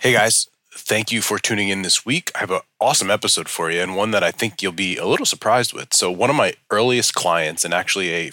Hey guys, thank you for tuning in this week. I have an awesome episode for you and one that I think you'll be a little surprised with. So, one of my earliest clients, and actually a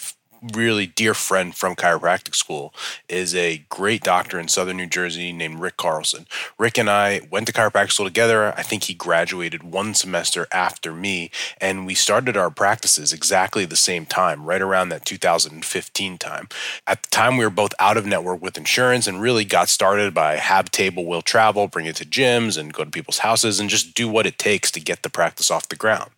really dear friend from chiropractic school is a great doctor in southern New Jersey named Rick Carlson. Rick and I went to chiropractic school together. I think he graduated one semester after me, and we started our practices exactly the same time, right around that 2015 time. At the time, we were both out of network with insurance and really got started by have table, will travel, bring it to gyms and go to people's houses and just do what it takes to get the practice off the ground.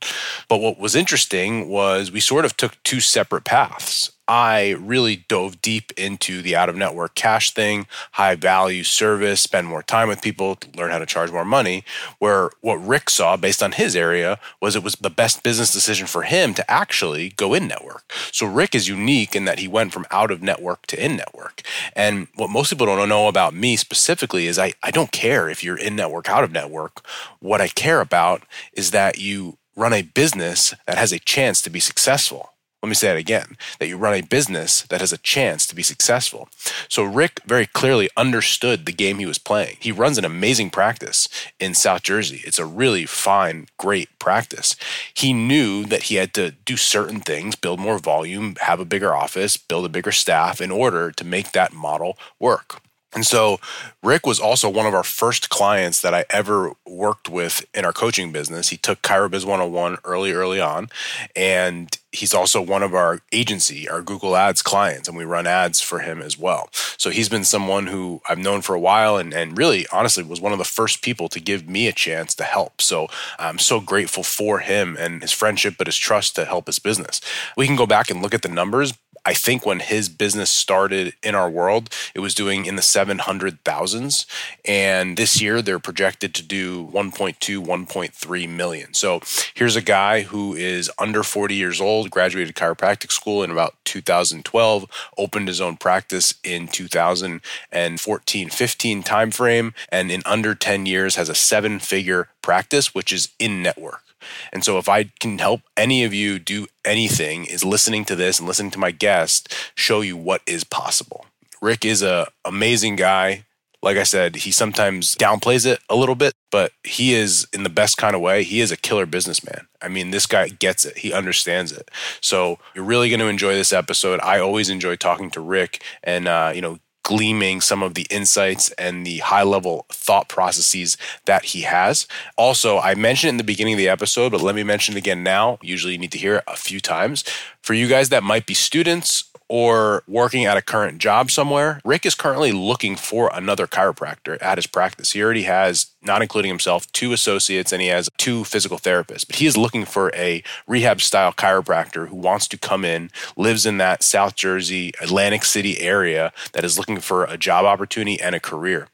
But what was interesting was we sort of took two separate paths. I really dove deep into the out of network cash thing, high value service, spend more time with people, learn how to charge more money. Where what Rick saw based on his area was it was the best business decision for him to actually go in network. So Rick is unique in that he went from out of network to in network. And what most people don't know about me specifically is I, I don't care if you're in network, out of network. What I care about is that you run a business that has a chance to be successful. Let me say it again that you run a business that has a chance to be successful. So, Rick very clearly understood the game he was playing. He runs an amazing practice in South Jersey. It's a really fine, great practice. He knew that he had to do certain things, build more volume, have a bigger office, build a bigger staff in order to make that model work. And so Rick was also one of our first clients that I ever worked with in our coaching business. He took ChiroBiz 101 early, early on. And he's also one of our agency, our Google Ads clients, and we run ads for him as well. So he's been someone who I've known for a while and, and really honestly was one of the first people to give me a chance to help. So I'm so grateful for him and his friendship, but his trust to help his business. We can go back and look at the numbers, I think when his business started in our world, it was doing in the 700,000s. And this year, they're projected to do 1.2, 1.3 million. So here's a guy who is under 40 years old, graduated chiropractic school in about 2012, opened his own practice in 2014 15 timeframe, and in under 10 years has a seven figure practice, which is in network. And so if I can help any of you do anything is listening to this and listening to my guest show you what is possible. Rick is a amazing guy. Like I said, he sometimes downplays it a little bit, but he is in the best kind of way. He is a killer businessman. I mean, this guy gets it. He understands it. So you're really going to enjoy this episode. I always enjoy talking to Rick and, uh, you know, gleaming some of the insights and the high level thought processes that he has. Also, I mentioned in the beginning of the episode, but let me mention it again now. Usually you need to hear it a few times. For you guys that might be students or working at a current job somewhere, Rick is currently looking for another chiropractor at his practice. He already has, not including himself, two associates and he has two physical therapists. But he is looking for a rehab style chiropractor who wants to come in, lives in that South Jersey, Atlantic City area that is looking for a job opportunity and a career.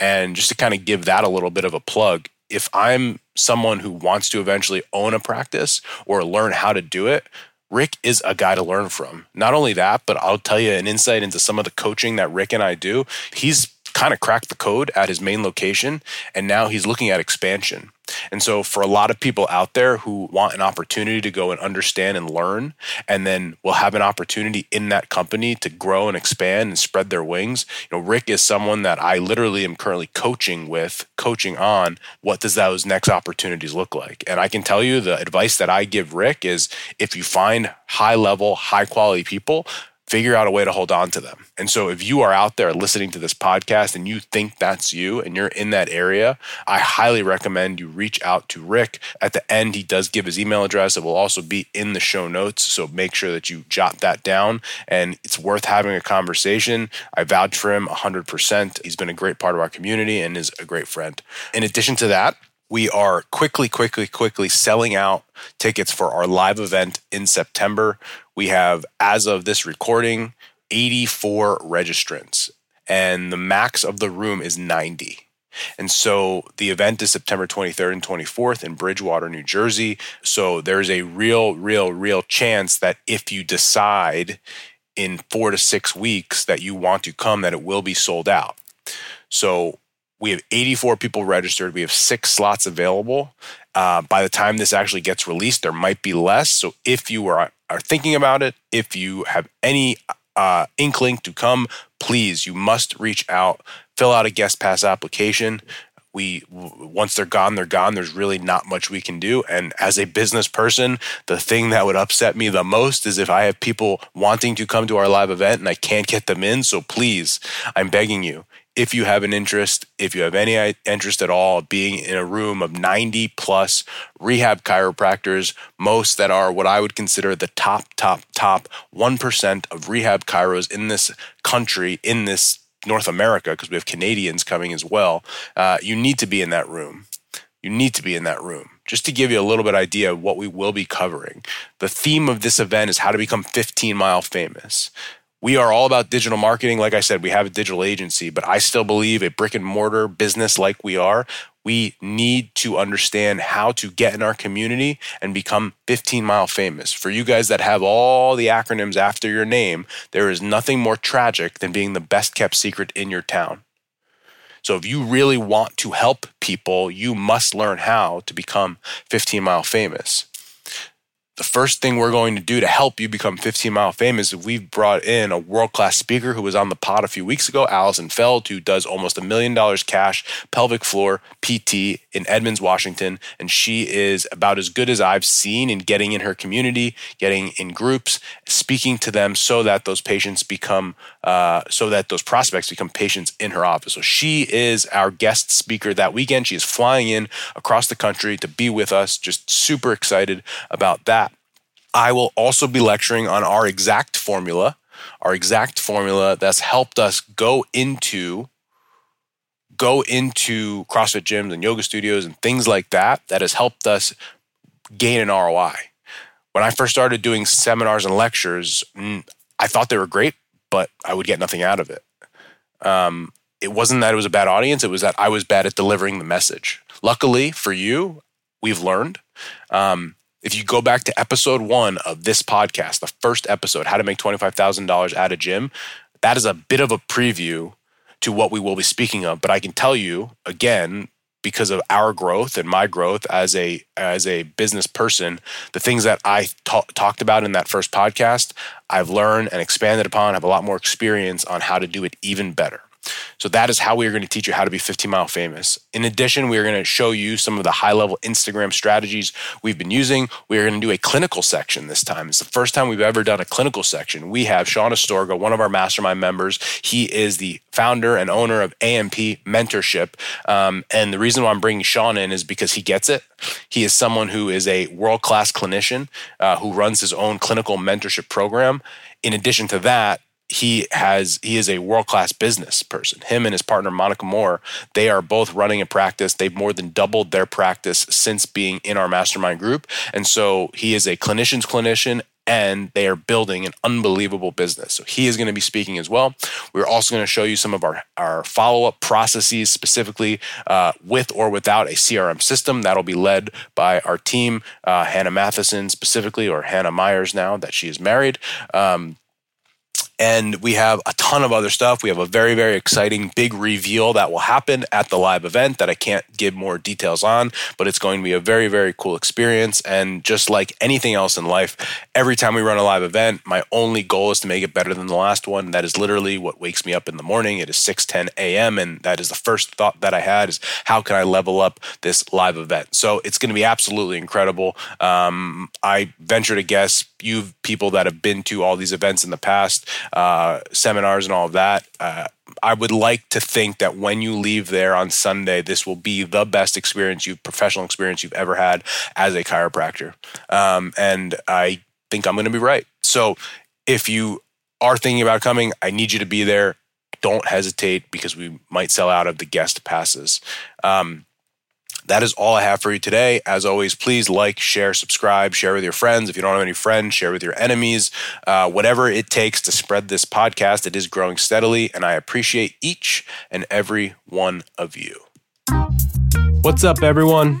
And just to kind of give that a little bit of a plug, if I'm someone who wants to eventually own a practice or learn how to do it, Rick is a guy to learn from. Not only that, but I'll tell you an insight into some of the coaching that Rick and I do. He's kind of cracked the code at his main location, and now he's looking at expansion. And so, for a lot of people out there who want an opportunity to go and understand and learn, and then will have an opportunity in that company to grow and expand and spread their wings, you know, Rick is someone that I literally am currently coaching with, coaching on what does those next opportunities look like. And I can tell you the advice that I give Rick is if you find high level, high quality people, figure out a way to hold on to them. And so if you are out there listening to this podcast and you think that's you and you're in that area, I highly recommend you reach out to Rick. At the end, he does give his email address. It will also be in the show notes. So make sure that you jot that down and it's worth having a conversation. I vouch for him 100%. He's been a great part of our community and is a great friend. In addition to that, we are quickly, quickly, quickly selling out tickets for our live event in September. We have, as of this recording, 84 registrants, and the max of the room is 90. And so the event is September 23rd and 24th in Bridgewater, New Jersey. So there's a real, real, real chance that if you decide in four to six weeks that you want to come, that it will be sold out. So we have 84 people registered. We have six slots available. Uh, by the time this actually gets released, there might be less. So if you are, are thinking about it, if you have any uh, inkling to come, please, you must reach out, fill out a guest pass application. we once they're gone they're gone. There's really not much we can do. And as a business person the thing that would upset me the most is if i have people wanting to come to our live event and i can't get them in. So please i'm begging you if you have an interest, if you have any interest at all, being in a room of 90 plus rehab chiropractors, most that are what I would consider the top, top, top 1% of rehab chiros in this country, in this North America, because we have Canadians coming as well, uh, you need to be in that room. You need to be in that room. Just to give you a little bit idea of what we will be covering. The theme of this event is how to become 15 mile famous we are all about digital marketing. Like I said, we have a digital agency, but I still believe a brick and mortar business like we are, we need to understand how to get in our community and become 15 mile famous. For you guys that have all the acronyms after your name, there is nothing more tragic than being the best kept secret in your town. So if you really want to help people, you must learn how to become 15 mile famous the first thing we're going to do to help you become 15 mile famous is we've brought in a world class speaker who was on the pod a few weeks ago, Allison Feld, who does almost a million dollars cash pelvic floor PT in Edmonds, Washington. And she is about as good as I've seen in getting in her community, getting in groups, speaking to them so that those patients become, uh, so that those prospects become patients in her office. So she is our guest speaker that weekend. She is flying in across the country to be with us. Just super excited about that. I will also be lecturing on our exact formula, our exact formula that's helped us go into go into CrossFit gyms and yoga studios and things like that that has helped us gain an ROI. When I first started doing seminars and lectures, mm, I thought they were great, but I would get nothing out of it. Um, it wasn't that it was a bad audience, it was that I was bad at delivering the message. Luckily for you, we've learned. Um, if you go back to episode one of this podcast, the first episode, How to Make $25,000 at a Gym, that is a bit of a preview to what we will be speaking of. But I can tell you again, because of our growth and my growth as a as a business person the things that i ta- talked about in that first podcast i've learned and expanded upon have a lot more experience on how to do it even better so that is how we are going to teach you how to be 15 mile famous. In addition, we are going to show you some of the high level Instagram strategies we've been using. We are going to do a clinical section this time. It's the first time we've ever done a clinical section. We have Sean Astorga, one of our mastermind members. He is the founder and owner of AMP Mentorship. Um, and the reason why I'm bringing Sean in is because he gets it. He is someone who is a world class clinician uh, who runs his own clinical mentorship program. In addition to that, he has he is a world class business person. Him and his partner Monica Moore, they are both running a practice. They've more than doubled their practice since being in our mastermind group, and so he is a clinician's clinician. And they are building an unbelievable business. So he is going to be speaking as well. We're also going to show you some of our, our follow up processes, specifically uh, with or without a CRM system. That'll be led by our team, uh, Hannah Matheson specifically, or Hannah Myers now that she is married. Um, and we have a ton of other stuff. We have a very, very exciting big reveal that will happen at the live event that I can't give more details on, but it's going to be a very, very cool experience. And just like anything else in life, every time we run a live event, my only goal is to make it better than the last one. That is literally what wakes me up in the morning. It is 6 10 a.m. And that is the first thought that I had is how can I level up this live event? So it's going to be absolutely incredible. Um, I venture to guess you people that have been to all these events in the past uh, seminars and all of that. Uh, I would like to think that when you leave there on Sunday, this will be the best experience you've professional experience you've ever had as a chiropractor. Um, and I think I'm going to be right. So if you are thinking about coming, I need you to be there. Don't hesitate because we might sell out of the guest passes. Um, that is all I have for you today. As always, please like, share, subscribe, share with your friends. If you don't have any friends, share with your enemies. Uh, whatever it takes to spread this podcast, it is growing steadily, and I appreciate each and every one of you. What's up, everyone?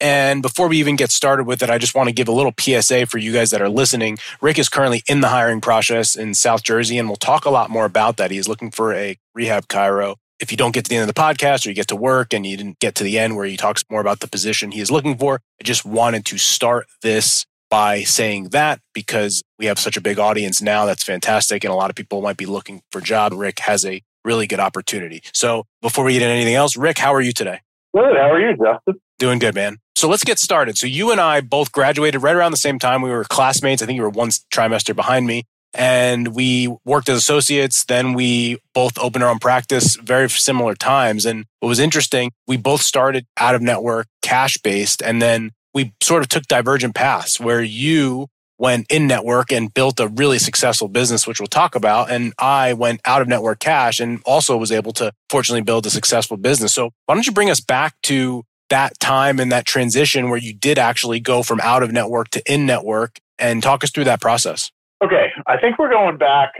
And before we even get started with it, I just want to give a little PSA for you guys that are listening. Rick is currently in the hiring process in South Jersey, and we'll talk a lot more about that. He is looking for a rehab chiro. If you don't get to the end of the podcast or you get to work and you didn't get to the end where he talks more about the position he is looking for, I just wanted to start this by saying that because we have such a big audience now. That's fantastic. And a lot of people might be looking for job. Rick has a really good opportunity. So before we get into anything else, Rick, how are you today? Good. How are you, Justin? Doing good, man. So let's get started. So you and I both graduated right around the same time. We were classmates. I think you were one trimester behind me. And we worked as associates. Then we both opened our own practice, very similar times. And what was interesting, we both started out of network, cash based. And then we sort of took divergent paths where you went in network and built a really successful business, which we'll talk about. And I went out of network cash and also was able to fortunately build a successful business. So why don't you bring us back to that time and that transition where you did actually go from out of network to in network and talk us through that process. Okay. I think we're going back.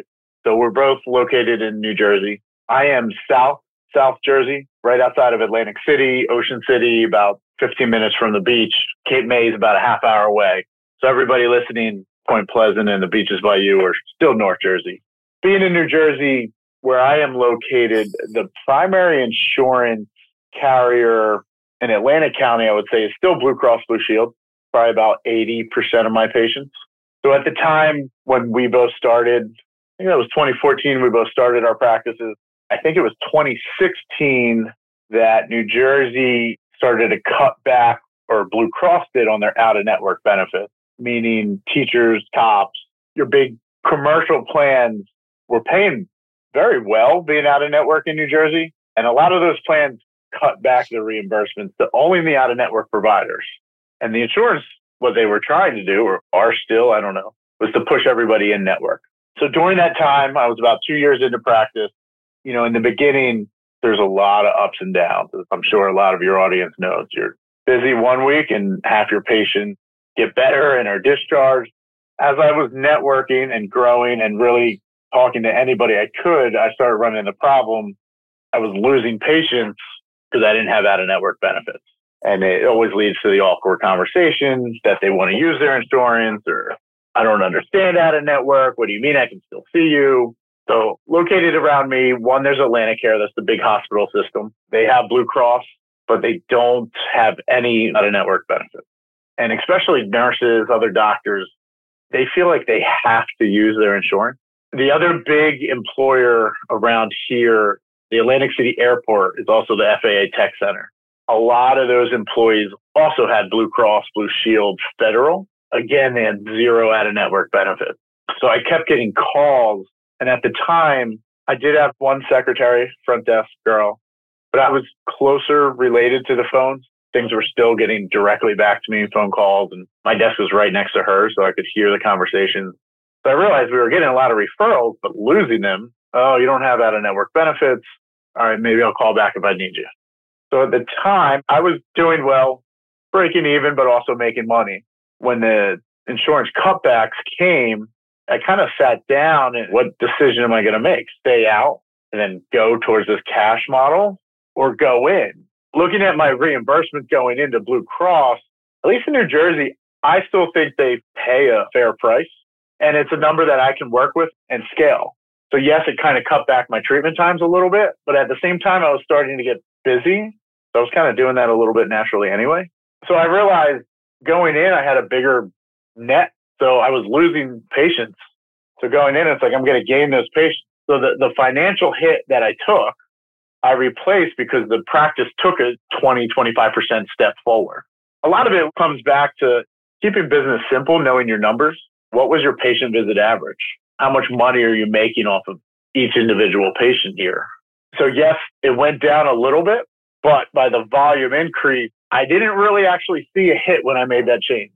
So we're both located in New Jersey. I am South, South Jersey, right outside of Atlantic City, Ocean City, about 15 minutes from the beach. Cape May is about a half hour away. So everybody listening, Point Pleasant and the beaches by you are still North Jersey. Being in New Jersey, where I am located, the primary insurance carrier in Atlantic County, I would say, is still Blue Cross Blue Shield, probably about 80% of my patients. So at the time when we both started, I think that was 2014, we both started our practices. I think it was 2016 that New Jersey started to cut back, or Blue Cross did on their out of network benefits, meaning teachers, cops, your big commercial plans were paying very well being out of network in New Jersey. And a lot of those plans cut back the reimbursements to only the out of network providers. And the insurance, what they were trying to do, or are still, I don't know, was to push everybody in network. So during that time, I was about two years into practice. You know, in the beginning, there's a lot of ups and downs. I'm sure a lot of your audience knows you're busy one week and half your patients get better and are discharged. As I was networking and growing and really talking to anybody I could, I started running into problem. I was losing patients because I didn't have out of network benefits. And it always leads to the awkward conversations that they want to use their insurance or I don't understand out of network. What do you mean I can still see you? So located around me, one, there's AtlantiCare. That's the big hospital system. They have Blue Cross, but they don't have any out of network benefits. And especially nurses, other doctors, they feel like they have to use their insurance. The other big employer around here the Atlantic City Airport is also the FAA Tech Center. A lot of those employees also had Blue Cross, Blue Shield, Federal. Again, they had zero out of network benefits. So I kept getting calls. And at the time, I did have one secretary, front desk girl, but I was closer related to the phones. Things were still getting directly back to me, phone calls, and my desk was right next to her, so I could hear the conversations. So I realized we were getting a lot of referrals, but losing them. Oh, you don't have out of network benefits all right, maybe I'll call back if I need you. So at the time, I was doing well, breaking even, but also making money. When the insurance cutbacks came, I kind of sat down and what decision am I going to make? Stay out and then go towards this cash model or go in? Looking at my reimbursement going into Blue Cross, at least in New Jersey, I still think they pay a fair price and it's a number that I can work with and scale. So yes, it kind of cut back my treatment times a little bit, but at the same time, I was starting to get busy. So I was kind of doing that a little bit naturally anyway. So I realized going in, I had a bigger net. So I was losing patients. So going in, it's like, I'm going to gain those patients. So the, the financial hit that I took, I replaced because the practice took a 20, 25% step forward. A lot of it comes back to keeping business simple, knowing your numbers. What was your patient visit average? How much money are you making off of each individual patient here? So yes, it went down a little bit, but by the volume increase, I didn't really actually see a hit when I made that change.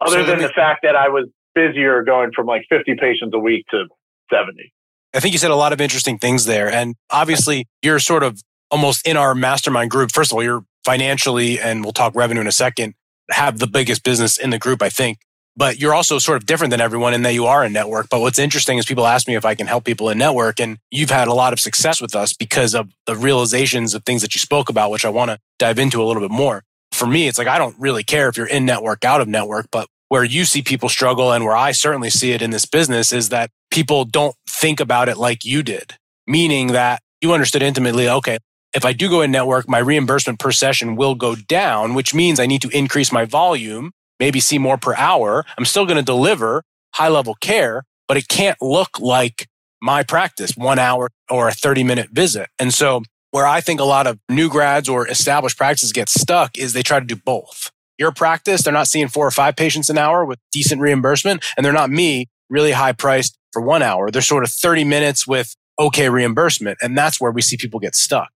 Other so than me, the fact that I was busier going from like 50 patients a week to 70. I think you said a lot of interesting things there. And obviously, you're sort of almost in our mastermind group. First of all, you're financially, and we'll talk revenue in a second, have the biggest business in the group, I think but you're also sort of different than everyone in that you are in network. But what's interesting is people ask me if I can help people in network and you've had a lot of success with us because of the realizations of things that you spoke about, which I want to dive into a little bit more. for me, it's like, I don't really care if you're in network, out of network, but where you see people struggle and where I certainly see it in this business is that people don't think about it like you did, meaning that you understood intimately, okay, if I do go in network, my reimbursement per session will go down, which means I need to increase my volume, maybe see more per hour. I'm still going to deliver high level care, but it can't look like my practice, one hour or a 30 minute visit. And so where I think a lot of new grads or established practices get stuck is they try to do both. Your practice, they're not seeing four or five patients an hour with decent reimbursement, and they're not me, really high priced for one hour. They're sort of 30 minutes with okay reimbursement. And that's where we see people get stuck.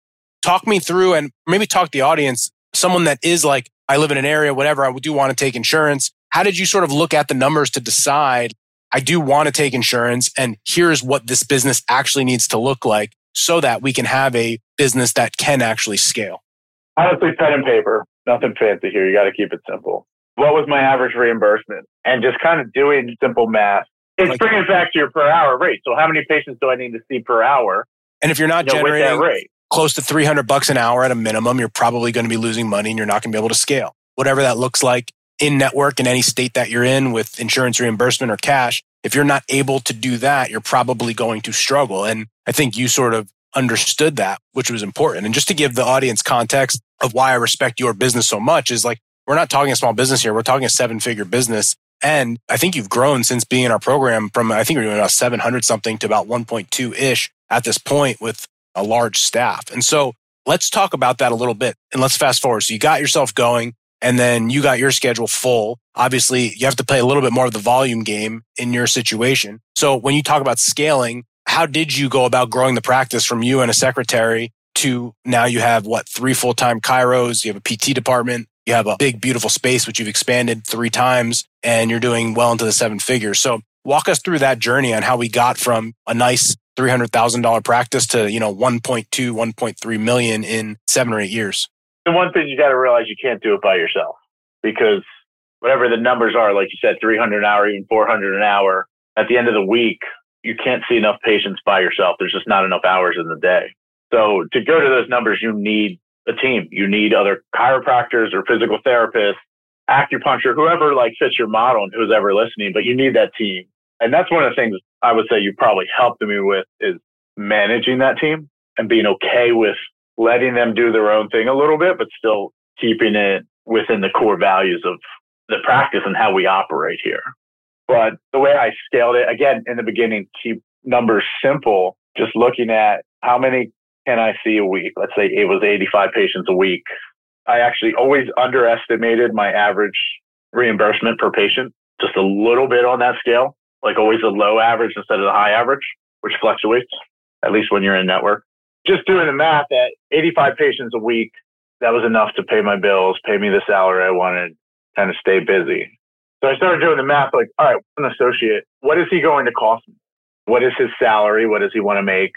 Talk me through and maybe talk the audience, someone that is like, I live in an area, whatever, I do want to take insurance. How did you sort of look at the numbers to decide I do want to take insurance and here's what this business actually needs to look like so that we can have a business that can actually scale? Honestly, pen and paper, nothing fancy here. You got to keep it simple. What was my average reimbursement? And just kind of doing simple math. It's like, bringing it back to your per hour rate. So how many patients do I need to see per hour? And if you're not you know, generating close to 300 bucks an hour at a minimum, you're probably going to be losing money and you're not going to be able to scale. Whatever that looks like in network in any state that you're in with insurance reimbursement or cash, if you're not able to do that, you're probably going to struggle. And I think you sort of understood that, which was important. And just to give the audience context of why I respect your business so much is like, we're not talking a small business here. We're talking a seven figure business. And I think you've grown since being in our program from, I think we're doing about 700 something to about 1.2 ish at this point with a large staff. And so let's talk about that a little bit and let's fast forward. So you got yourself going and then you got your schedule full. Obviously, you have to play a little bit more of the volume game in your situation. So when you talk about scaling, how did you go about growing the practice from you and a secretary to now you have what three full-time chiros, you have a PT department, you have a big beautiful space which you've expanded three times and you're doing well into the seven figures. So walk us through that journey on how we got from a nice $300,000 practice to, you know, 1.2, 1.3 million in 7 or 8 years. The one thing you got to realize you can't do it by yourself because whatever the numbers are, like you said, 300 an hour, even 400 an hour, at the end of the week, you can't see enough patients by yourself. There's just not enough hours in the day. So to go to those numbers, you need a team. You need other chiropractors or physical therapists, acupuncture, whoever like fits your model and who's ever listening, but you need that team. And that's one of the things I would say you probably helped me with is managing that team and being okay with letting them do their own thing a little bit, but still keeping it within the core values of the practice and how we operate here. But the way I scaled it, again, in the beginning, keep numbers simple, just looking at how many can I see a week? Let's say it was 85 patients a week. I actually always underestimated my average reimbursement per patient, just a little bit on that scale, like always a low average instead of the high average, which fluctuates, at least when you're in network. Just doing the math at 85 patients a week, that was enough to pay my bills, pay me the salary I wanted, kind of stay busy. So I started doing the math like, all right, an associate, what is he going to cost me? What is his salary? What does he want to make?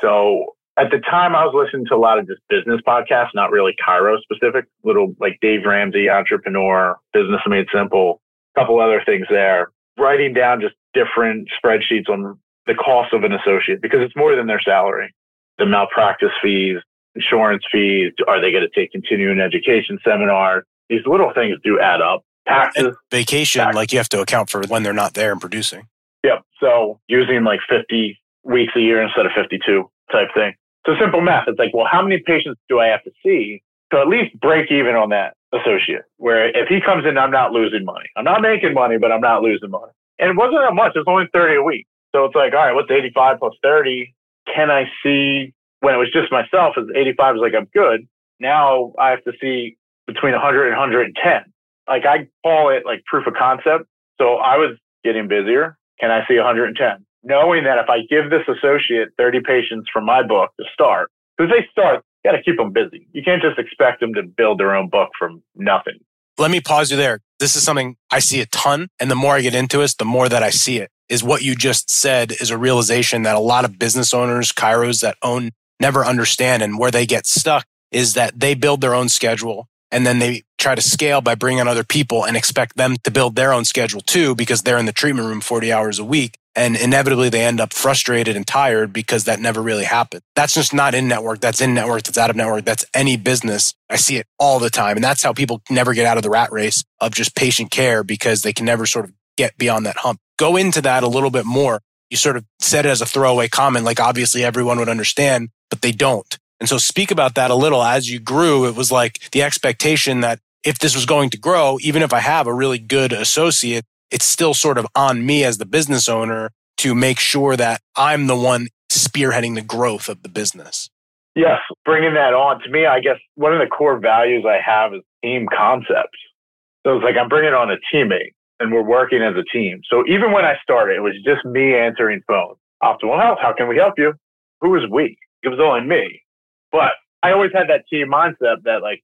So at the time, I was listening to a lot of just business podcasts, not really chiro specific, little like Dave Ramsey, entrepreneur, business made simple, a couple other things there. Writing down just different spreadsheets on the cost of an associate because it's more than their salary. The malpractice fees, insurance fees, are they going to take continuing education seminars? These little things do add up taxes. And vacation, taxes. like you have to account for when they're not there and producing. Yep. So using like 50 weeks a year instead of 52 type thing. So simple math. It's like, well, how many patients do I have to see to at least break even on that associate? Where if he comes in, I'm not losing money. I'm not making money, but I'm not losing money. And it wasn't that much. It's only 30 a week. So it's like, all right, what's 85 plus 30? Can I see when it was just myself as 85 is like, I'm good. Now I have to see between 100 and 110 like I call it like proof of concept. So I was getting busier. Can I see 110? Knowing that if I give this associate 30 patients from my book to start, because they start, got to keep them busy. You can't just expect them to build their own book from nothing. Let me pause you there. This is something I see a ton. And the more I get into it, the more that I see it is what you just said is a realization that a lot of business owners, chiros that own never understand and where they get stuck is that they build their own schedule And then they try to scale by bringing other people and expect them to build their own schedule too, because they're in the treatment room 40 hours a week. And inevitably they end up frustrated and tired because that never really happened. That's just not in network. That's in network. That's out of network. That's any business. I see it all the time. And that's how people never get out of the rat race of just patient care because they can never sort of get beyond that hump. Go into that a little bit more. You sort of said it as a throwaway comment, like obviously everyone would understand, but they don't. And so speak about that a little as you grew. It was like the expectation that if this was going to grow, even if I have a really good associate, it's still sort of on me as the business owner to make sure that I'm the one spearheading the growth of the business. Yes, bringing that on to me, I guess one of the core values I have is team concepts. So it's like I'm bringing on a teammate and we're working as a team. So even when I started, it was just me answering phones. Optimal Health, how can we help you? Who was we? It was only me. But I always had that team mindset that like,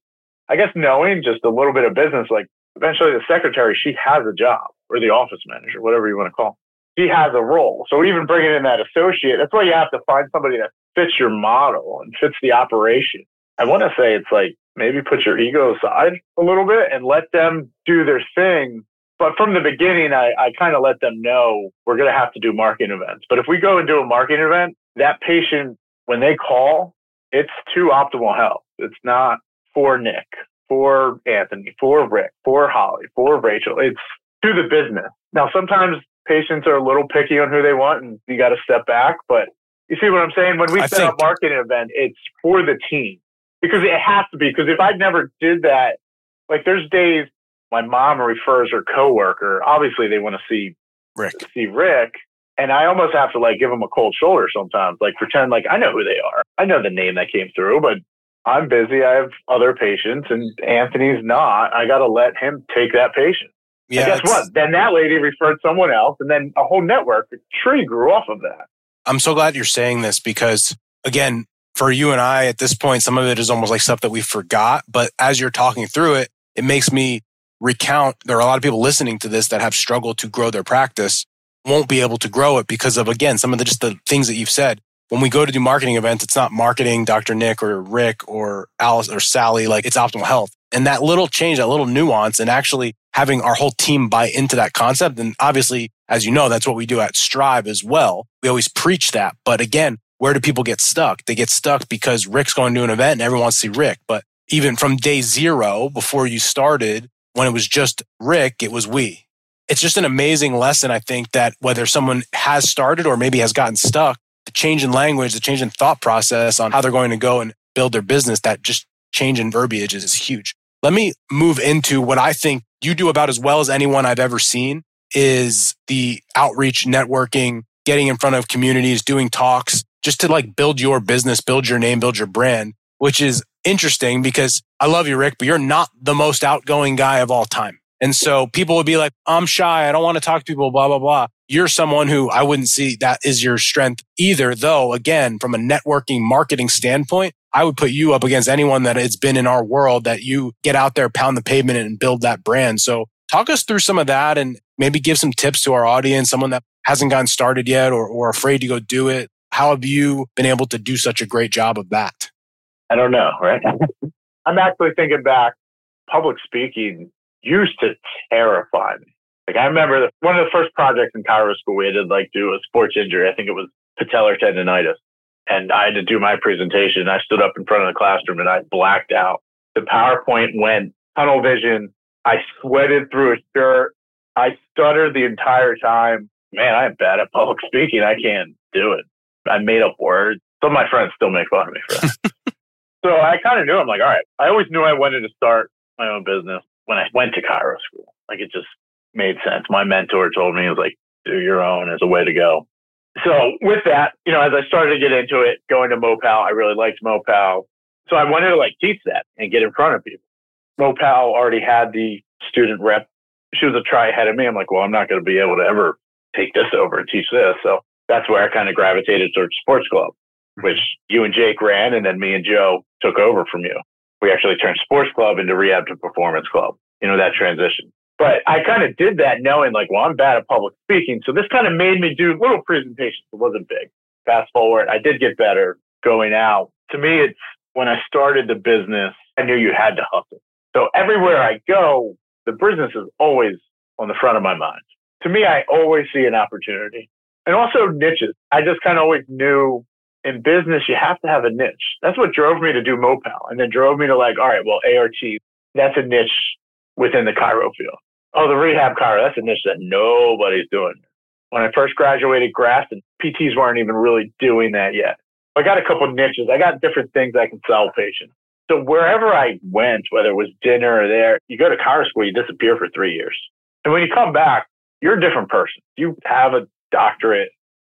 I guess knowing just a little bit of business, like eventually the secretary, she has a job or the office manager, whatever you want to call. she has a role. So even bringing in that associate, that's why you have to find somebody that fits your model and fits the operation. I want to say it's like maybe put your ego aside a little bit and let them do their thing. But from the beginning, I, I kind of let them know we're going to have to do marketing events. But if we go and do a marketing event, that patient, when they call, it's to optimal health. It's not for Nick, for Anthony, for Rick, for Holly, for Rachel. It's to the business. Now, sometimes patients are a little picky on who they want and you got to step back. But you see what I'm saying? When we I set think- up marketing event, it's for the team because it has to be. Because if I never did that, like there's days my mom refers her coworker. Obviously, they want to see Rick. See Rick, and I almost have to like give them a cold shoulder sometimes. Like pretend like I know who they are. I know the name that came through, but I'm busy. I have other patients, and Anthony's not. I got to let him take that patient. Yeah, and guess what? Then that lady referred someone else, and then a whole network, a tree grew off of that. I'm so glad you're saying this because, again, for you and I at this point, some of it is almost like stuff that we forgot. But as you're talking through it, it makes me recount there are a lot of people listening to this that have struggled to grow their practice, won't be able to grow it because of, again, some of the just the things that you've said. When we go to do marketing events, it's not marketing Dr. Nick or Rick or Alice or Sally, like it's optimal health. And that little change, that little nuance, and actually having our whole team buy into that concept. And obviously, as you know, that's what we do at Strive as well. We always preach that. But again, where do people get stuck? They get stuck because Rick's going to an event and everyone wants to see Rick. But even from day zero, before you started, when it was just Rick, it was we. It's just an amazing lesson, I think, that whether someone has started or maybe has gotten stuck, the change in language, the change in thought process on how they're going to go and build their business, that just change in verbiage is, huge. Let me move into what I think you do about as well as anyone I've ever seen is the outreach, networking, getting in front of communities, doing talks, just to like build your business, build your name, build your brand, which is interesting because I love you, Rick, but you're not the most outgoing guy of all time. And so people would be like, I'm shy. I don't want to talk to people, blah, blah, blah. You're someone who I wouldn't see that is your strength either. Though again, from a networking marketing standpoint, I would put you up against anyone that it's been in our world that you get out there, pound the pavement and build that brand. So talk us through some of that and maybe give some tips to our audience, someone that hasn't gotten started yet or, or afraid to go do it. How have you been able to do such a great job of that? I don't know, right? I'm actually thinking back, public speaking used to terrify me. Like I remember one of the first projects in chiro school we had to like do a sports injury. I think it was patellar tendonitis and I had to do my presentation. I stood up in front of the classroom and I blacked out. The PowerPoint went tunnel vision. I sweated through a shirt. I stuttered the entire time. Man, I'm bad at public speaking. I can't do it. I made up words. Some of my friends still make fun of me for that. so I kind of knew. I'm like, all right. I always knew I wanted to start my own business when I went to chiro school. Like it just made sense. My mentor told me, it was like, do your own as a way to go so with that, you know, as I started to get into it, going to Mopal, I really liked Mopal. So I wanted to like teach that and get in front of people. Mopal already had the student rep. She was a try ahead of me. I'm like, well, I'm not going to be able to ever take this over and teach this. So that's where I kind of gravitated towards sports club, mm-hmm. which you and Jake ran. And then me and Joe took over from you. We actually turned sports club into rehab to performance club, you know, that transition. But I kind of did that knowing like, well, I'm bad at public speaking. So this kind of made me do little presentations. It wasn't big. Fast forward, I did get better going out. To me, it's when I started the business, I knew you had to hustle. So everywhere I go, the business is always on the front of my mind. To me, I always see an opportunity. And also niches. I just kind of always knew in business, you have to have a niche. That's what drove me to do Mopal and then drove me to like, all right, well, ART, that's a niche within the chiro field. Oh, the rehab chiro, that's a niche that nobody's doing. When I first graduated Graston, PTs weren't even really doing that yet. I got a couple niches. I got different things I can sell patients. So wherever I went, whether it was dinner or there, you go to chiro school, you disappear for three years. And when you come back, you're a different person. You have a doctorate.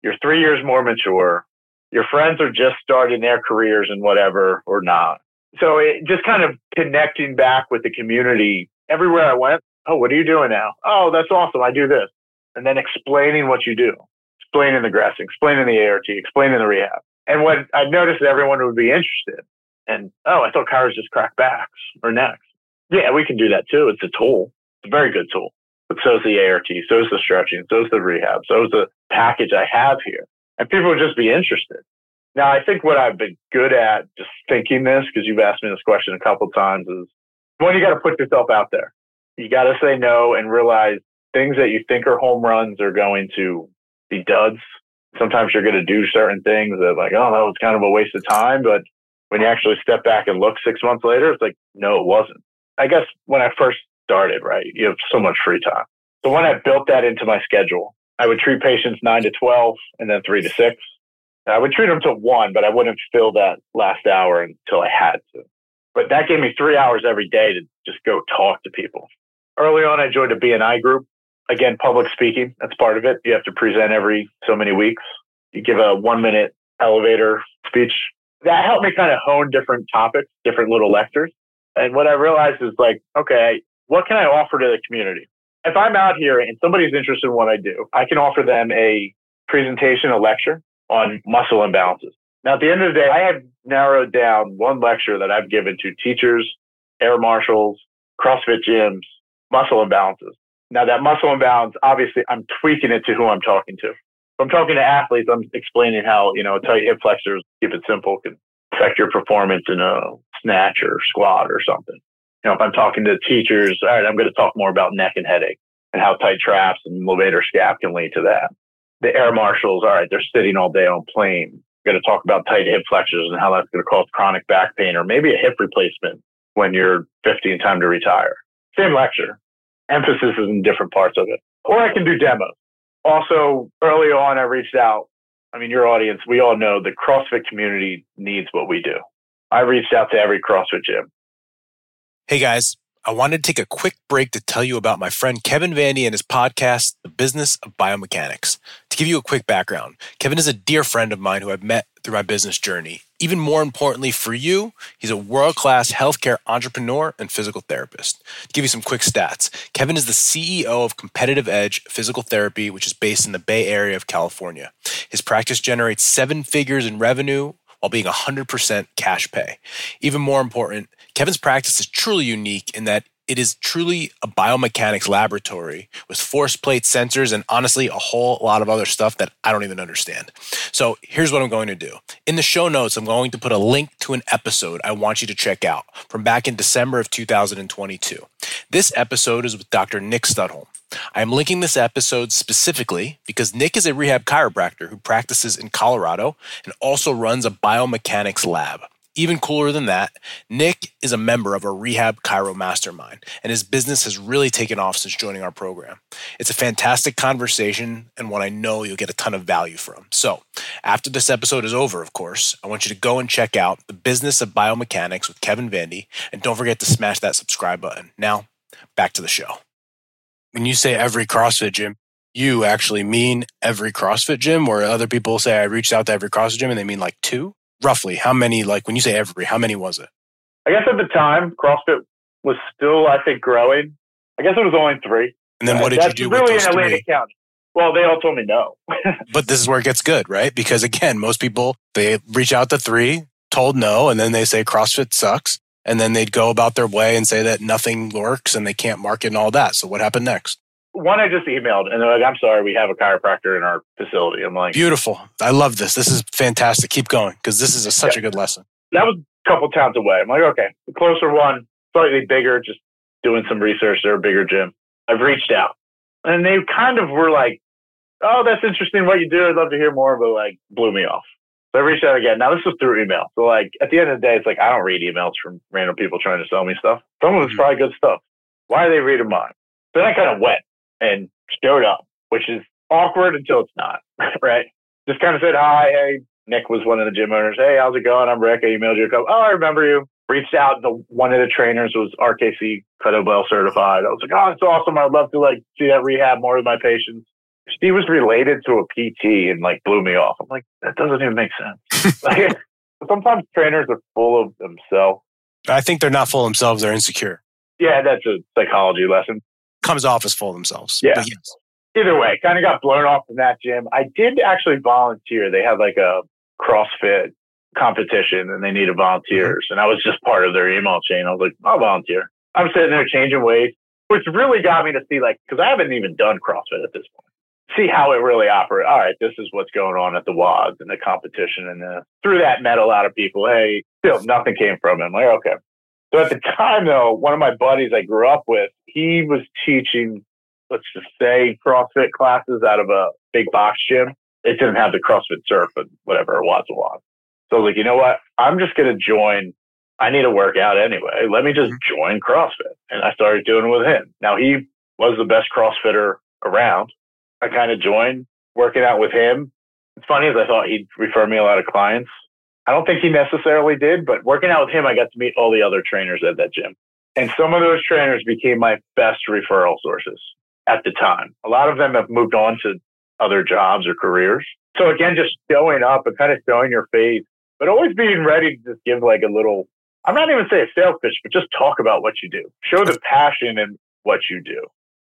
You're three years more mature. Your friends are just starting their careers and whatever or not. So it just kind of connecting back with the community everywhere I went. Oh, what are you doing now? Oh, that's awesome. I do this. And then explaining what you do, explaining the Graston, explaining the ART, explaining the rehab. And what I noticed that everyone would be interested. And oh, I thought chiros just crack backs or necks. Yeah, we can do that too. It's a tool. It's a very good tool. But so is the ART, so is the stretching, so is the rehab, so is the package I have here. And people would just be interested. Now, I think what I've been good at just thinking this, because you've asked me this question a couple times, is one, you got to put yourself out there. You got to say no and realize things that you think are home runs are going to be duds. Sometimes you're going to do certain things that, like, oh, that was kind of a waste of time. But when you actually step back and look six months later, it's like, no, it wasn't. I guess when I first started, right? You have so much free time. So when I built that into my schedule, I would treat patients nine to 12 and then three to six. I would treat them to one, but I wouldn't fill that last hour until I had to. But that gave me three hours every day to just go talk to people. Early on, I joined a BNI group. Again, public speaking, that's part of it. You have to present every so many weeks. You give a one minute elevator speech. That helped me kind of hone different topics, different little lectures. And what I realized is like, okay, what can I offer to the community? If I'm out here and somebody's interested in what I do, I can offer them a presentation, a lecture on muscle imbalances. Now, at the end of the day, I have narrowed down one lecture that I've given to teachers, air marshals, CrossFit gyms, muscle imbalances. Now, that muscle imbalance, obviously, I'm tweaking it to who I'm talking to. If I'm talking to athletes, I'm explaining how, you know, tight hip flexors, keep it simple, can affect your performance in a snatch or squat or something you know, if I'm talking to teachers, all right, I'm going to talk more about neck and headache and how tight traps and levator scap can lead to that. The air marshals, all right, they're sitting all day on plane. I'm going to talk about tight hip flexors and how that's going to cause chronic back pain or maybe a hip replacement when you're 50 and time to retire. Same lecture. Emphasis is in different parts of it. Or I can do demos. Also, early on, I reached out. I mean, your audience, we all know the CrossFit community needs what we do. I reached out to every CrossFit gym. Hey guys, I wanted to take a quick break to tell you about my friend Kevin Vandi and his podcast, The Business of Biomechanics. To give you a quick background, Kevin is a dear friend of mine who I've met through my business journey. Even more importantly for you, he's a world class healthcare entrepreneur and physical therapist. To give you some quick stats, Kevin is the CEO of Competitive Edge Physical Therapy, which is based in the Bay Area of California. His practice generates seven figures in revenue while being 100% cash pay. Even more important, Kevin's practice is truly unique in that it is truly a biomechanics laboratory with force plate sensors and honestly a whole lot of other stuff that I don't even understand. So here's what I'm going to do. In the show notes, I'm going to put a link to an episode I want you to check out from back in December of 2022. This episode is with Dr. Nick Studholm. I am linking this episode specifically because Nick is a rehab chiropractor who practices in Colorado and also runs a biomechanics lab. Even cooler than that, Nick is a member of a rehab chiro mastermind, and his business has really taken off since joining our program. It's a fantastic conversation and one I know you'll get a ton of value from. So, after this episode is over, of course, I want you to go and check out The Business of Biomechanics with Kevin Vandi, and don't forget to smash that subscribe button. Now, back to the show. When you say every CrossFit gym, you actually mean every CrossFit gym, where other people say I reached out to every CrossFit gym and they mean like two? Roughly, how many, like when you say every, how many was it? I guess at the time, CrossFit was still, I think, growing. I guess it was only three. And then what did That's you do really with those in Atlantic three? County. Well, they all told me no. But this is where it gets good, right? Because again, most people, they reach out to three, told no, and then they say CrossFit sucks. And then they'd go about their way and say that nothing works and they can't market and all that. So what happened next? One I just emailed and they're like, I'm sorry, we have a chiropractor in our facility. I'm like, Beautiful. I love this. This is fantastic. Keep going because this is a, such a good lesson. that was a couple towns away. I'm like, okay, the closer one, slightly bigger, just doing some research. They're a bigger gym. I've reached out and they kind of were like, Oh, that's interesting what you do. I'd love to hear more, but like blew me off. So I reached out again. Now this was through email. So like at the end of the day, it's like I don't read emails from random people trying to sell me stuff. Some of it's mm-hmm. probably good stuff. Why are they reading mine? Then I kind of went and showed up, which is awkward until it's not, right? Just kind of said hi. Hey, Nick was one of the gym owners. Hey, how's it going? I'm Rick. I emailed you a couple. Oh, I remember you. Reached out. The one of the trainers was RKC kettlebell certified. I was like, oh, it's awesome. I'd love to like see that rehab more with my patients she was related to a PT and like blew me off. I'm like, that doesn't even make sense. like, sometimes trainers are full of themselves. I think they're not full of themselves. They're insecure. Yeah, that's a psychology lesson. Comes off as full of themselves. Yeah. Yes. Either way, kind of got blown off from that gym. I did actually volunteer. They had like a CrossFit competition and they needed volunteers. Mm-hmm. And I was just part of their email chain. I was like, I'll volunteer. I'm sitting there changing weights, which really got me to see like, cause I haven't even done CrossFit at this point see how it really operates. All right, this is what's going on at the WODs and the competition. And through that, met a lot of people. Hey, still nothing came from it. I'm like, okay. So at the time, though, one of my buddies I grew up with, he was teaching, let's just say, CrossFit classes out of a big box gym. It didn't have the CrossFit Surf and whatever it was, a lot. So I was like, you know what? I'm just going to join. I need to work out anyway. Let me just mm-hmm. join CrossFit. And I started doing it with him. Now, he was the best CrossFitter around. I kind of joined working out with him. It's funny as I thought he'd refer me a lot of clients. I don't think he necessarily did, but working out with him, I got to meet all the other trainers at that gym. And some of those trainers became my best referral sources at the time. A lot of them have moved on to other jobs or careers. So again, just showing up and kind of showing your face, but always being ready to just give like a little, I'm not even say a sales pitch, but just talk about what you do. Show the passion in what you do.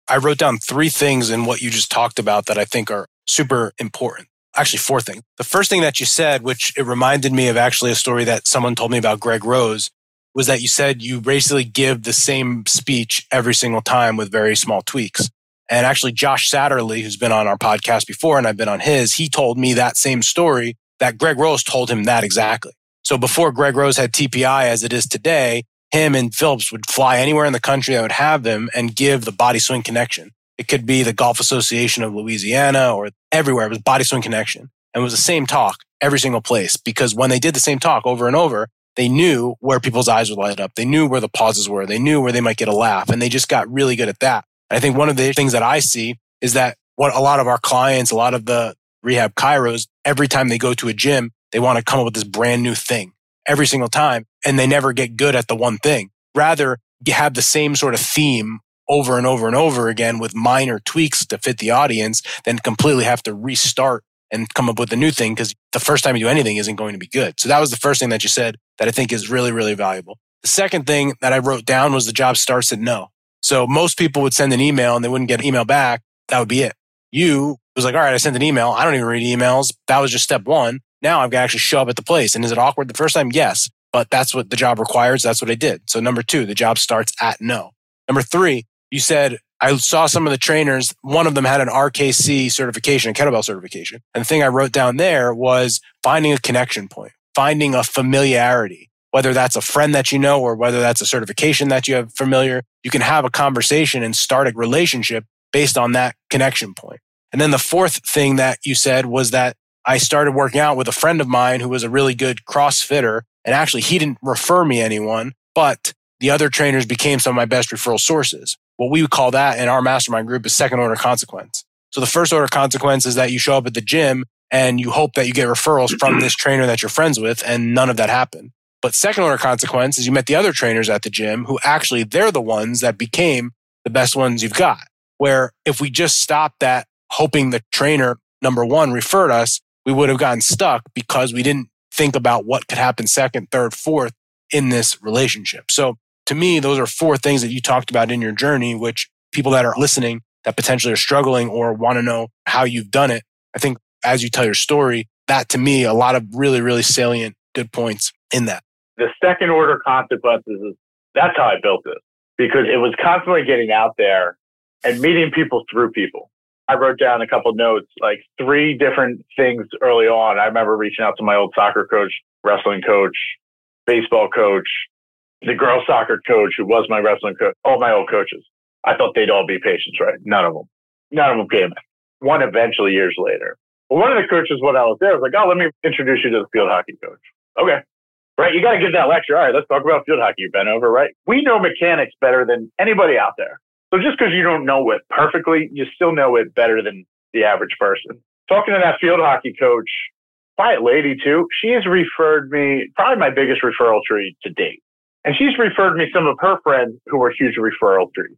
I wrote down three things in what you just talked about that I think are super important. Actually, four things. The first thing that you said, which it reminded me of actually a story that someone told me about Greg Rose, was that you said you basically give the same speech every single time with very small tweaks. And actually, Josh Satterley, who's been on our podcast before and I've been on his, he told me that same story that Greg Rose told him that exactly. So before Greg Rose had TPI as it is today, him and Phillips would fly anywhere in the country that would have them and give the body swing connection. It could be the Golf Association of Louisiana or everywhere. It was body swing connection. And it was the same talk every single place because when they did the same talk over and over, they knew where people's eyes would light up. They knew where the pauses were. They knew where they might get a laugh and they just got really good at that. And I think one of the things that I see is that what a lot of our clients, a lot of the rehab chiros, every time they go to a gym, they want to come up with this brand new thing every single time and they never get good at the one thing. Rather, you have the same sort of theme over and over and over again with minor tweaks to fit the audience than completely have to restart and come up with a new thing because the first time you do anything isn't going to be good. So that was the first thing that you said that I think is really, really valuable. The second thing that I wrote down was the job starts at no. So most people would send an email and they wouldn't get an email back. That would be it. You was like, all right, I sent an email. I don't even read emails. That was just step one. Now I've got to actually show up at the place. And is it awkward the first time? Yes, but that's what the job requires. That's what I did. So number two, the job starts at no. Number three, you said I saw some of the trainers. One of them had an RKC certification, a kettlebell certification. And the thing I wrote down there was finding a connection point, finding a familiarity, whether that's a friend that you know or whether that's a certification that you have familiar. You can have a conversation and start a relationship based on that connection point. And then the fourth thing that you said was that I started working out with a friend of mine who was a really good CrossFitter. And actually, he didn't refer me anyone, but the other trainers became some of my best referral sources. What we would call that in our mastermind group is second order consequence. So the first order consequence is that you show up at the gym and you hope that you get referrals from this trainer that you're friends with, and none of that happened. But second order consequence is you met the other trainers at the gym who actually they're the ones that became the best ones you've got. Where if we just stopped that hoping the trainer number one referred us, we would have gotten stuck because we didn't think about what could happen second, third, fourth in this relationship. So to me, those are four things that you talked about in your journey, which people that are listening that potentially are struggling or want to know how you've done it. I think as you tell your story, that to me, a lot of really, really salient good points in that. The second order consequences is that's how I built this because it was constantly getting out there and meeting people through people. I wrote down a couple notes, like three different things early on. I remember reaching out to my old soccer coach, wrestling coach, baseball coach, The girls soccer coach who was my wrestling coach, all my old coaches, I thought they'd all be patients, right? None of them. None of them came. One eventually years later. Well, one of the coaches, when I was there, was like, oh, let me introduce you to the field hockey coach. Okay. Right. You got to give that lecture. All right. Let's talk about field hockey. You've been over, right? We know mechanics better than anybody out there. So just because you don't know it perfectly, you still know it better than the average person. Talking to that field hockey coach, quiet lady too, she's referred me, probably my biggest referral tree to date. And she's referred me some of her friends who were huge referral trees.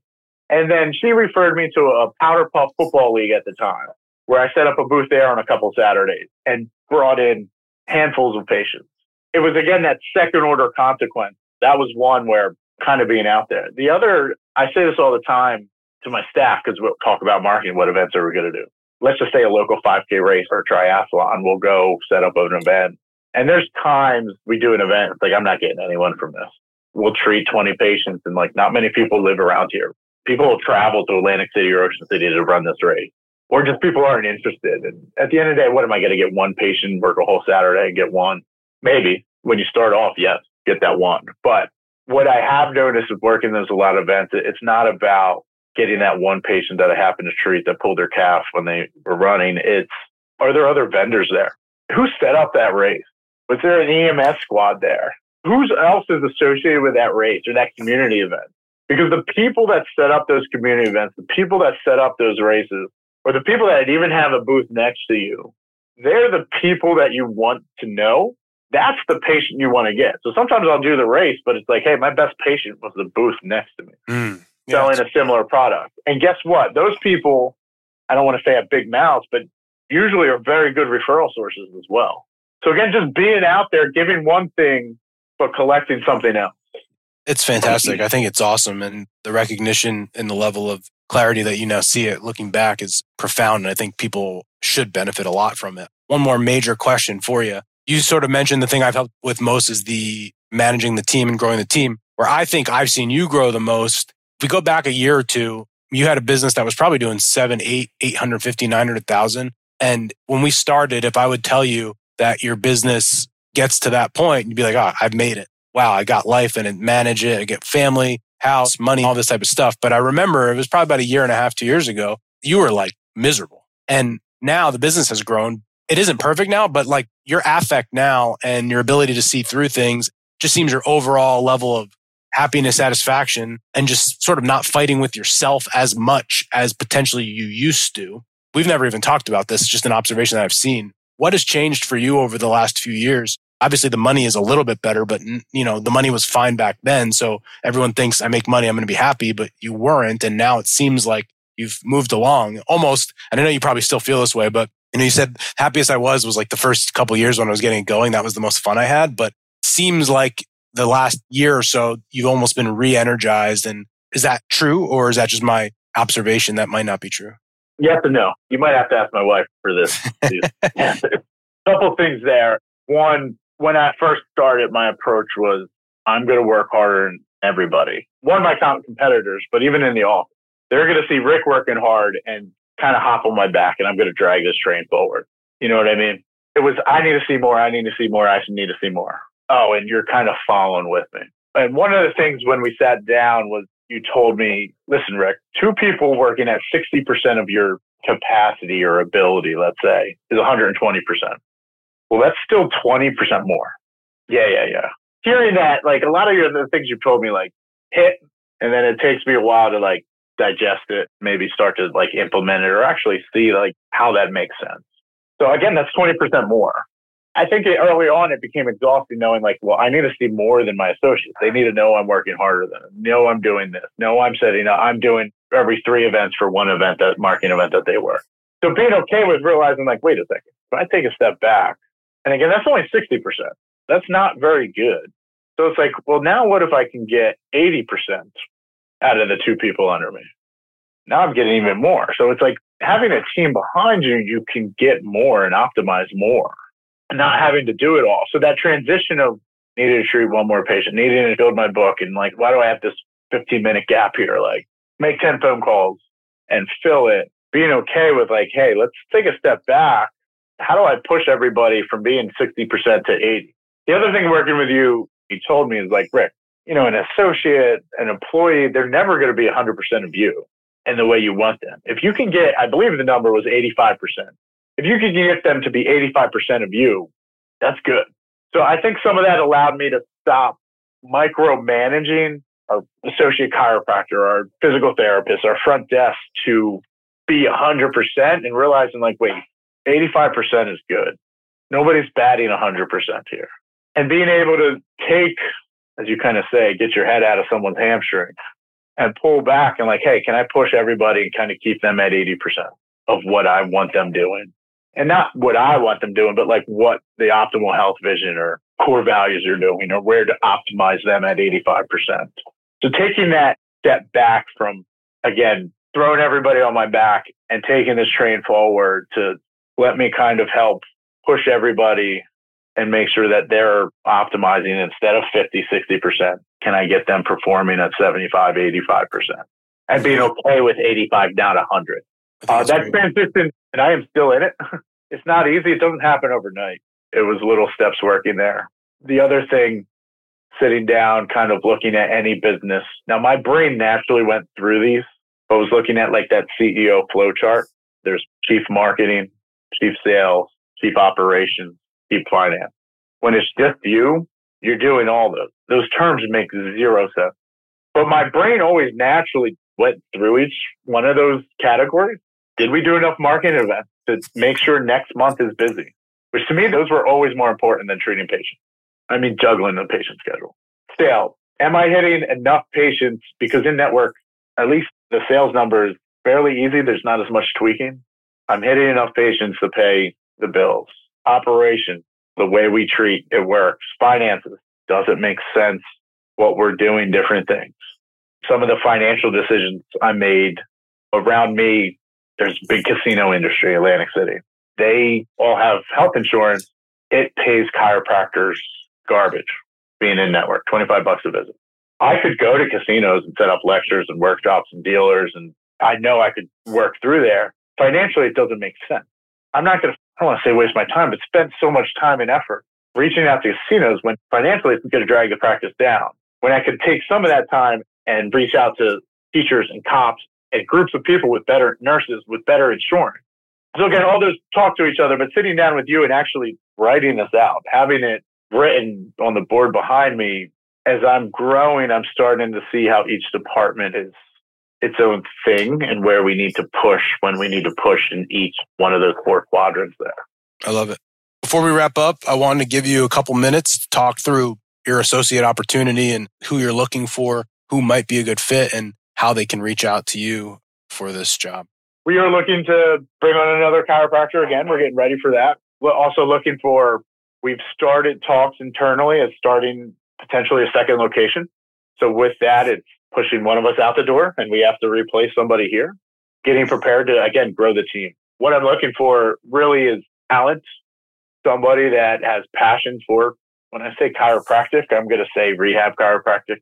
And then she referred me to a powder puff football league at the time where I set up a booth there on a couple Saturdays and brought in handfuls of patients. It was again that second order consequence. That was one where kind of being out there. The other, I say this all the time to my staff because we'll talk about marketing. What events are we going to do? Let's just say a local 5K race or triathlon. We'll go set up an event. And there's times we do an event, like I'm not getting anyone from this. We'll treat 20 patients and like not many people live around here. People will travel to Atlantic City or Ocean City to run this race or just people aren't interested. And at the end of the day, what am I going to get one patient work a whole Saturday and get one? Maybe when you start off, yes, get that one. But what I have noticed with working those a lot of events, it's not about getting that one patient that I happen to treat that pulled their calf when they were running. It's are there other vendors there? Who set up that race? Was there an EMS squad there? Who else is associated with that race or that community event? Because the people that set up those community events, the people that set up those races, or the people that even have a booth next to you, they're the people that you want to know. That's the patient you want to get. So sometimes I'll do the race, but it's like, hey, my best patient was the booth next to me mm, yeah, selling a similar product. And guess what? Those people, I don't want to say have big mouths, but usually are very good referral sources as well. So again, just being out there, giving one thing, but collecting something else. It's fantastic. I think it's awesome. And the recognition and the level of clarity that you now see it looking back is profound. And I think people should benefit a lot from it. One more major question for you. You sort of mentioned the thing I've helped with most is the managing the team and growing the team. Where I think I've seen you grow the most. If we go back a year or two, you had a business that was probably doing seven, eight, 850, 900,000. And when we started, if I would tell you that your business gets to that point, you'd be like, oh, I've made it. Wow, I got life and manage it. I get family house, money, all this type of stuff. But I remember it was probably about a year and a half, two years ago, you were like miserable. And now the business has grown. It isn't perfect now, but like your affect now and your ability to see through things just seems your overall level of happiness, satisfaction, and just sort of not fighting with yourself as much as potentially you used to. We've never even talked about this, just an observation that I've seen. What has changed for you over the last few years obviously the money is a little bit better, but you know, the money was fine back then. So everyone thinks I make money, I'm going to be happy, but you weren't. And now it seems like you've moved along almost. And I know you probably still feel this way, but you know, you said happiest I was was like the first couple years when I was getting going. That was the most fun I had, but seems like the last year or so, you've almost been re-energized. And is that true? Or is that just my observation that might not be true? Yes and no. You might have to ask my wife for this. couple things there. One, when I first started, my approach was I'm going to work harder than everybody. One of my competitors, but even in the office, they're going to see Rick working hard and kind of hop on my back, and I'm going to drag this train forward. You know what I mean? It was I need to see more. I need to see more. I need to see more. Oh, and you're kind of following with me. And one of the things when we sat down was you told me, listen, Rick, two people working at 60% of your capacity or ability, let's say, is 120%. Well, that's still 20% more. Yeah, yeah, yeah. Hearing that, like a lot of your, the things you've told me, like hit, and then it takes me a while to like digest it, maybe start to like implement it or actually see like how that makes sense. So again, that's 20% more. I think early on it became exhausting knowing like, well, I need to see more than my associates. They need to know I'm working harder than them. Know I'm doing this. Know I'm setting up. I'm doing every three events for one event, that marketing event that they were. So being okay with realizing like, wait a second, if I take a step back and again, that's only 60%. That's not very good. So it's like, well, now what if I can get 80% out of the two people under me? Now I'm getting even more. So it's like having a team behind you, you can get more and optimize more not having to do it all. So that transition of needing to treat one more patient, needing to build my book and like, why do I have this 15 minute gap here? Like make 10 phone calls and fill it, being okay with like, hey, let's take a step back how do I push everybody from being 60% to 80? The other thing working with you, he told me is like, Rick, you know, an associate, an employee, they're never going to be 100% of you in the way you want them. If you can get, I believe the number was 85%. If you can get them to be 85% of you, that's good. So I think some of that allowed me to stop micromanaging our associate chiropractor, our physical therapist, our front desk to be 100% and realizing like, wait, 85% is good. Nobody's batting 100% here. And being able to take, as you kind of say, get your head out of someone's hamstring and pull back and like, hey, can I push everybody and kind of keep them at 80% of what I want them doing? And not what I want them doing, but like what the optimal health vision or core values are doing or where to optimize them at 85%. So taking that step back from, again, throwing everybody on my back and taking this train forward to let me kind of help push everybody and make sure that they're optimizing instead of 50, 60%. Can I get them performing at 75, 85%? And being okay with 85 down to 100. Uh, that transition, and I am still in it. it's not easy. It doesn't happen overnight. It was little steps working there. The other thing, sitting down, kind of looking at any business. Now, my brain naturally went through these. I was looking at like that CEO flow chart. There's chief marketing, chief sales, chief operations, chief finance. When it's just you, you're doing all those. Those terms make zero sense. But my brain always naturally went through each one of those categories. Did we do enough marketing events to make sure next month is busy? Which to me, those were always more important than treating patients. I mean, juggling the patient schedule. Sales. Am I hitting enough patients? Because in network, at least the sales number is fairly easy. There's not as much tweaking. I'm hitting enough patients to pay the bills. Operations, the way we treat, it works. Finances, does it make sense what we're doing, different things? Some of the financial decisions I made around me, there's big casino industry, Atlantic City. They all have health insurance. It pays chiropractors garbage being in network, 25 bucks a visit. I could go to casinos and set up lectures and workshops and dealers, and I know I could work through there. Financially, it doesn't make sense. I'm not going to, I don't want to say waste my time, but spend so much time and effort reaching out to casinos when financially it's going to drag the practice down. When I could take some of that time and reach out to teachers and cops and groups of people with better nurses, with better insurance. So again, all those talk to each other, but sitting down with you and actually writing this out, having it written on the board behind me, as I'm growing, I'm starting to see how each department is its own thing and where we need to push when we need to push in each one of those four quadrants there. I love it. Before we wrap up, I wanted to give you a couple minutes to talk through your associate opportunity and who you're looking for, who might be a good fit, and how they can reach out to you for this job. We are looking to bring on another chiropractor again. We're getting ready for that. We're also looking for, we've started talks internally as starting potentially a second location. So with that, it's pushing one of us out the door and we have to replace somebody here. Getting prepared to, again, grow the team. What I'm looking for really is talent, somebody that has passion for, when I say chiropractic, I'm going to say rehab chiropractic,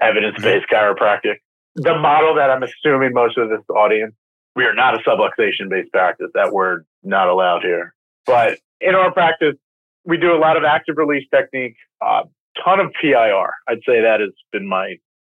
evidence based mm-hmm. chiropractic. The model that I'm assuming most of this audience, we are not a subluxation based practice. That word not allowed here. But in our practice, we do a lot of active release technique, uh, ton of PIR. I'd say that has been my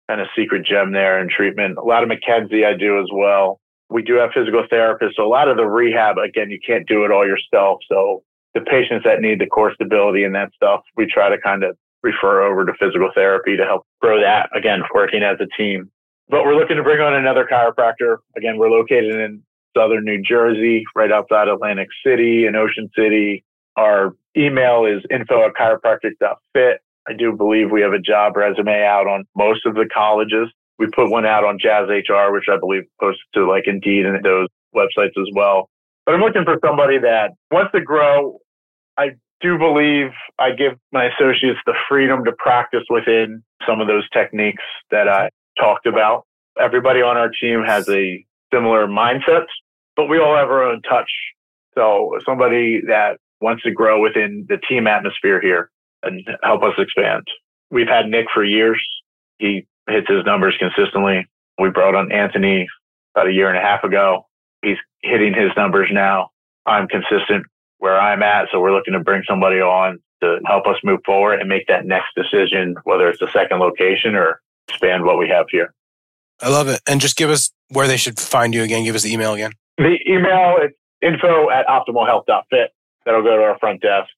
kind of secret gem there in treatment. A lot of McKenzie I do as well. We do have physical therapists. So a lot of the rehab, again, you can't do it all yourself. So the patients that need the core stability and that stuff, we try to kind of refer over to physical therapy to help grow that. Again, working as a team. But we're looking to bring on another chiropractor. Again, we're located in southern New Jersey, right outside Atlantic City and Ocean City. Our email is info at chiropractic.fit. I do believe we have a job resume out on most of the colleges. We put one out on Jazz HR, which I believe posted to like Indeed and those websites as well. But I'm looking for somebody that wants to grow. I do believe I give my associates the freedom to practice within some of those techniques that I talked about. Everybody on our team has a similar mindset, but we all have our own touch. So somebody that wants to grow within the team atmosphere here and help us expand. We've had Nick for years. He hits his numbers consistently. We brought on Anthony about a year and a half ago. He's hitting his numbers now. I'm consistent where I'm at. So we're looking to bring somebody on to help us move forward and make that next decision, whether it's a second location or expand what we have here. I love it. And just give us where they should find you again. Give us the email again. The email is info at optimalhealth.fit. That'll go to our front desk.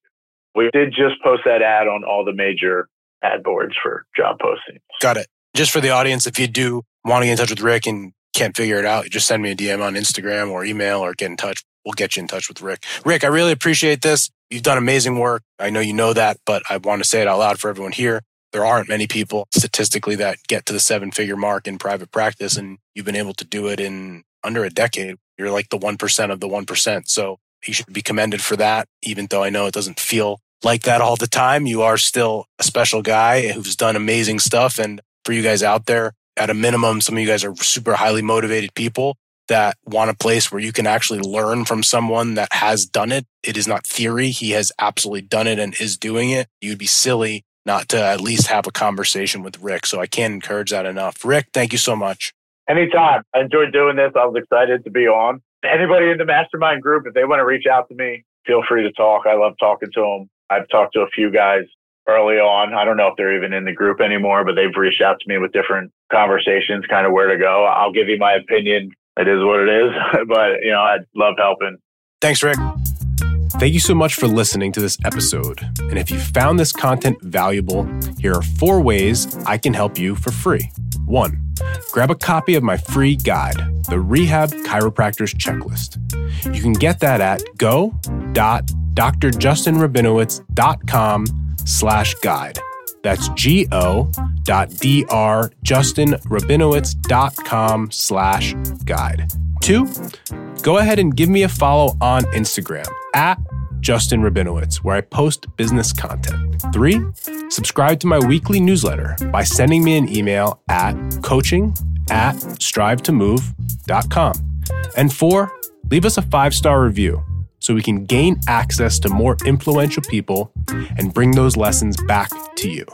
We did just post that ad on all the major ad boards for job postings. Got it. Just for the audience, if you do want to get in touch with Rick and can't figure it out, just send me a DM on Instagram or email or get in touch. We'll get you in touch with Rick. Rick, I really appreciate this. You've done amazing work. I know you know that, but I want to say it out loud for everyone here. There aren't many people statistically that get to the seven figure mark in private practice, and you've been able to do it in under a decade. You're like the 1% of the 1%. So you should be commended for that, even though I know it doesn't feel like that all the time. You are still a special guy who's done amazing stuff. And for you guys out there, at a minimum, some of you guys are super highly motivated people that want a place where you can actually learn from someone that has done it. It is not theory. He has absolutely done it and is doing it. You'd be silly not to at least have a conversation with Rick. So I can't encourage that enough. Rick, thank you so much. Anytime. I enjoyed doing this. I was excited to be on. Anybody in the mastermind group, if they want to reach out to me, feel free to talk. I love talking to them. I've talked to a few guys early on. I don't know if they're even in the group anymore, but they've reached out to me with different conversations, kind of where to go. I'll give you my opinion. It is what it is, but you know, I'd love helping. Thanks, Rick. Thank you so much for listening to this episode. And if you found this content valuable, here are four ways I can help you for free. One, grab a copy of my free guide, the Rehab Chiropractor's Checklist. You can get that at go.drjustinrabinowitz.com slash guide. That's go.drjustinrabinowitz.com slash guide. Two, go ahead and give me a follow on Instagram at Justin Rabinowitz, where I post business content. Three, subscribe to my weekly newsletter by sending me an email at coaching at strivetomove.com. And four, leave us a five star review so we can gain access to more influential people and bring those lessons back to you.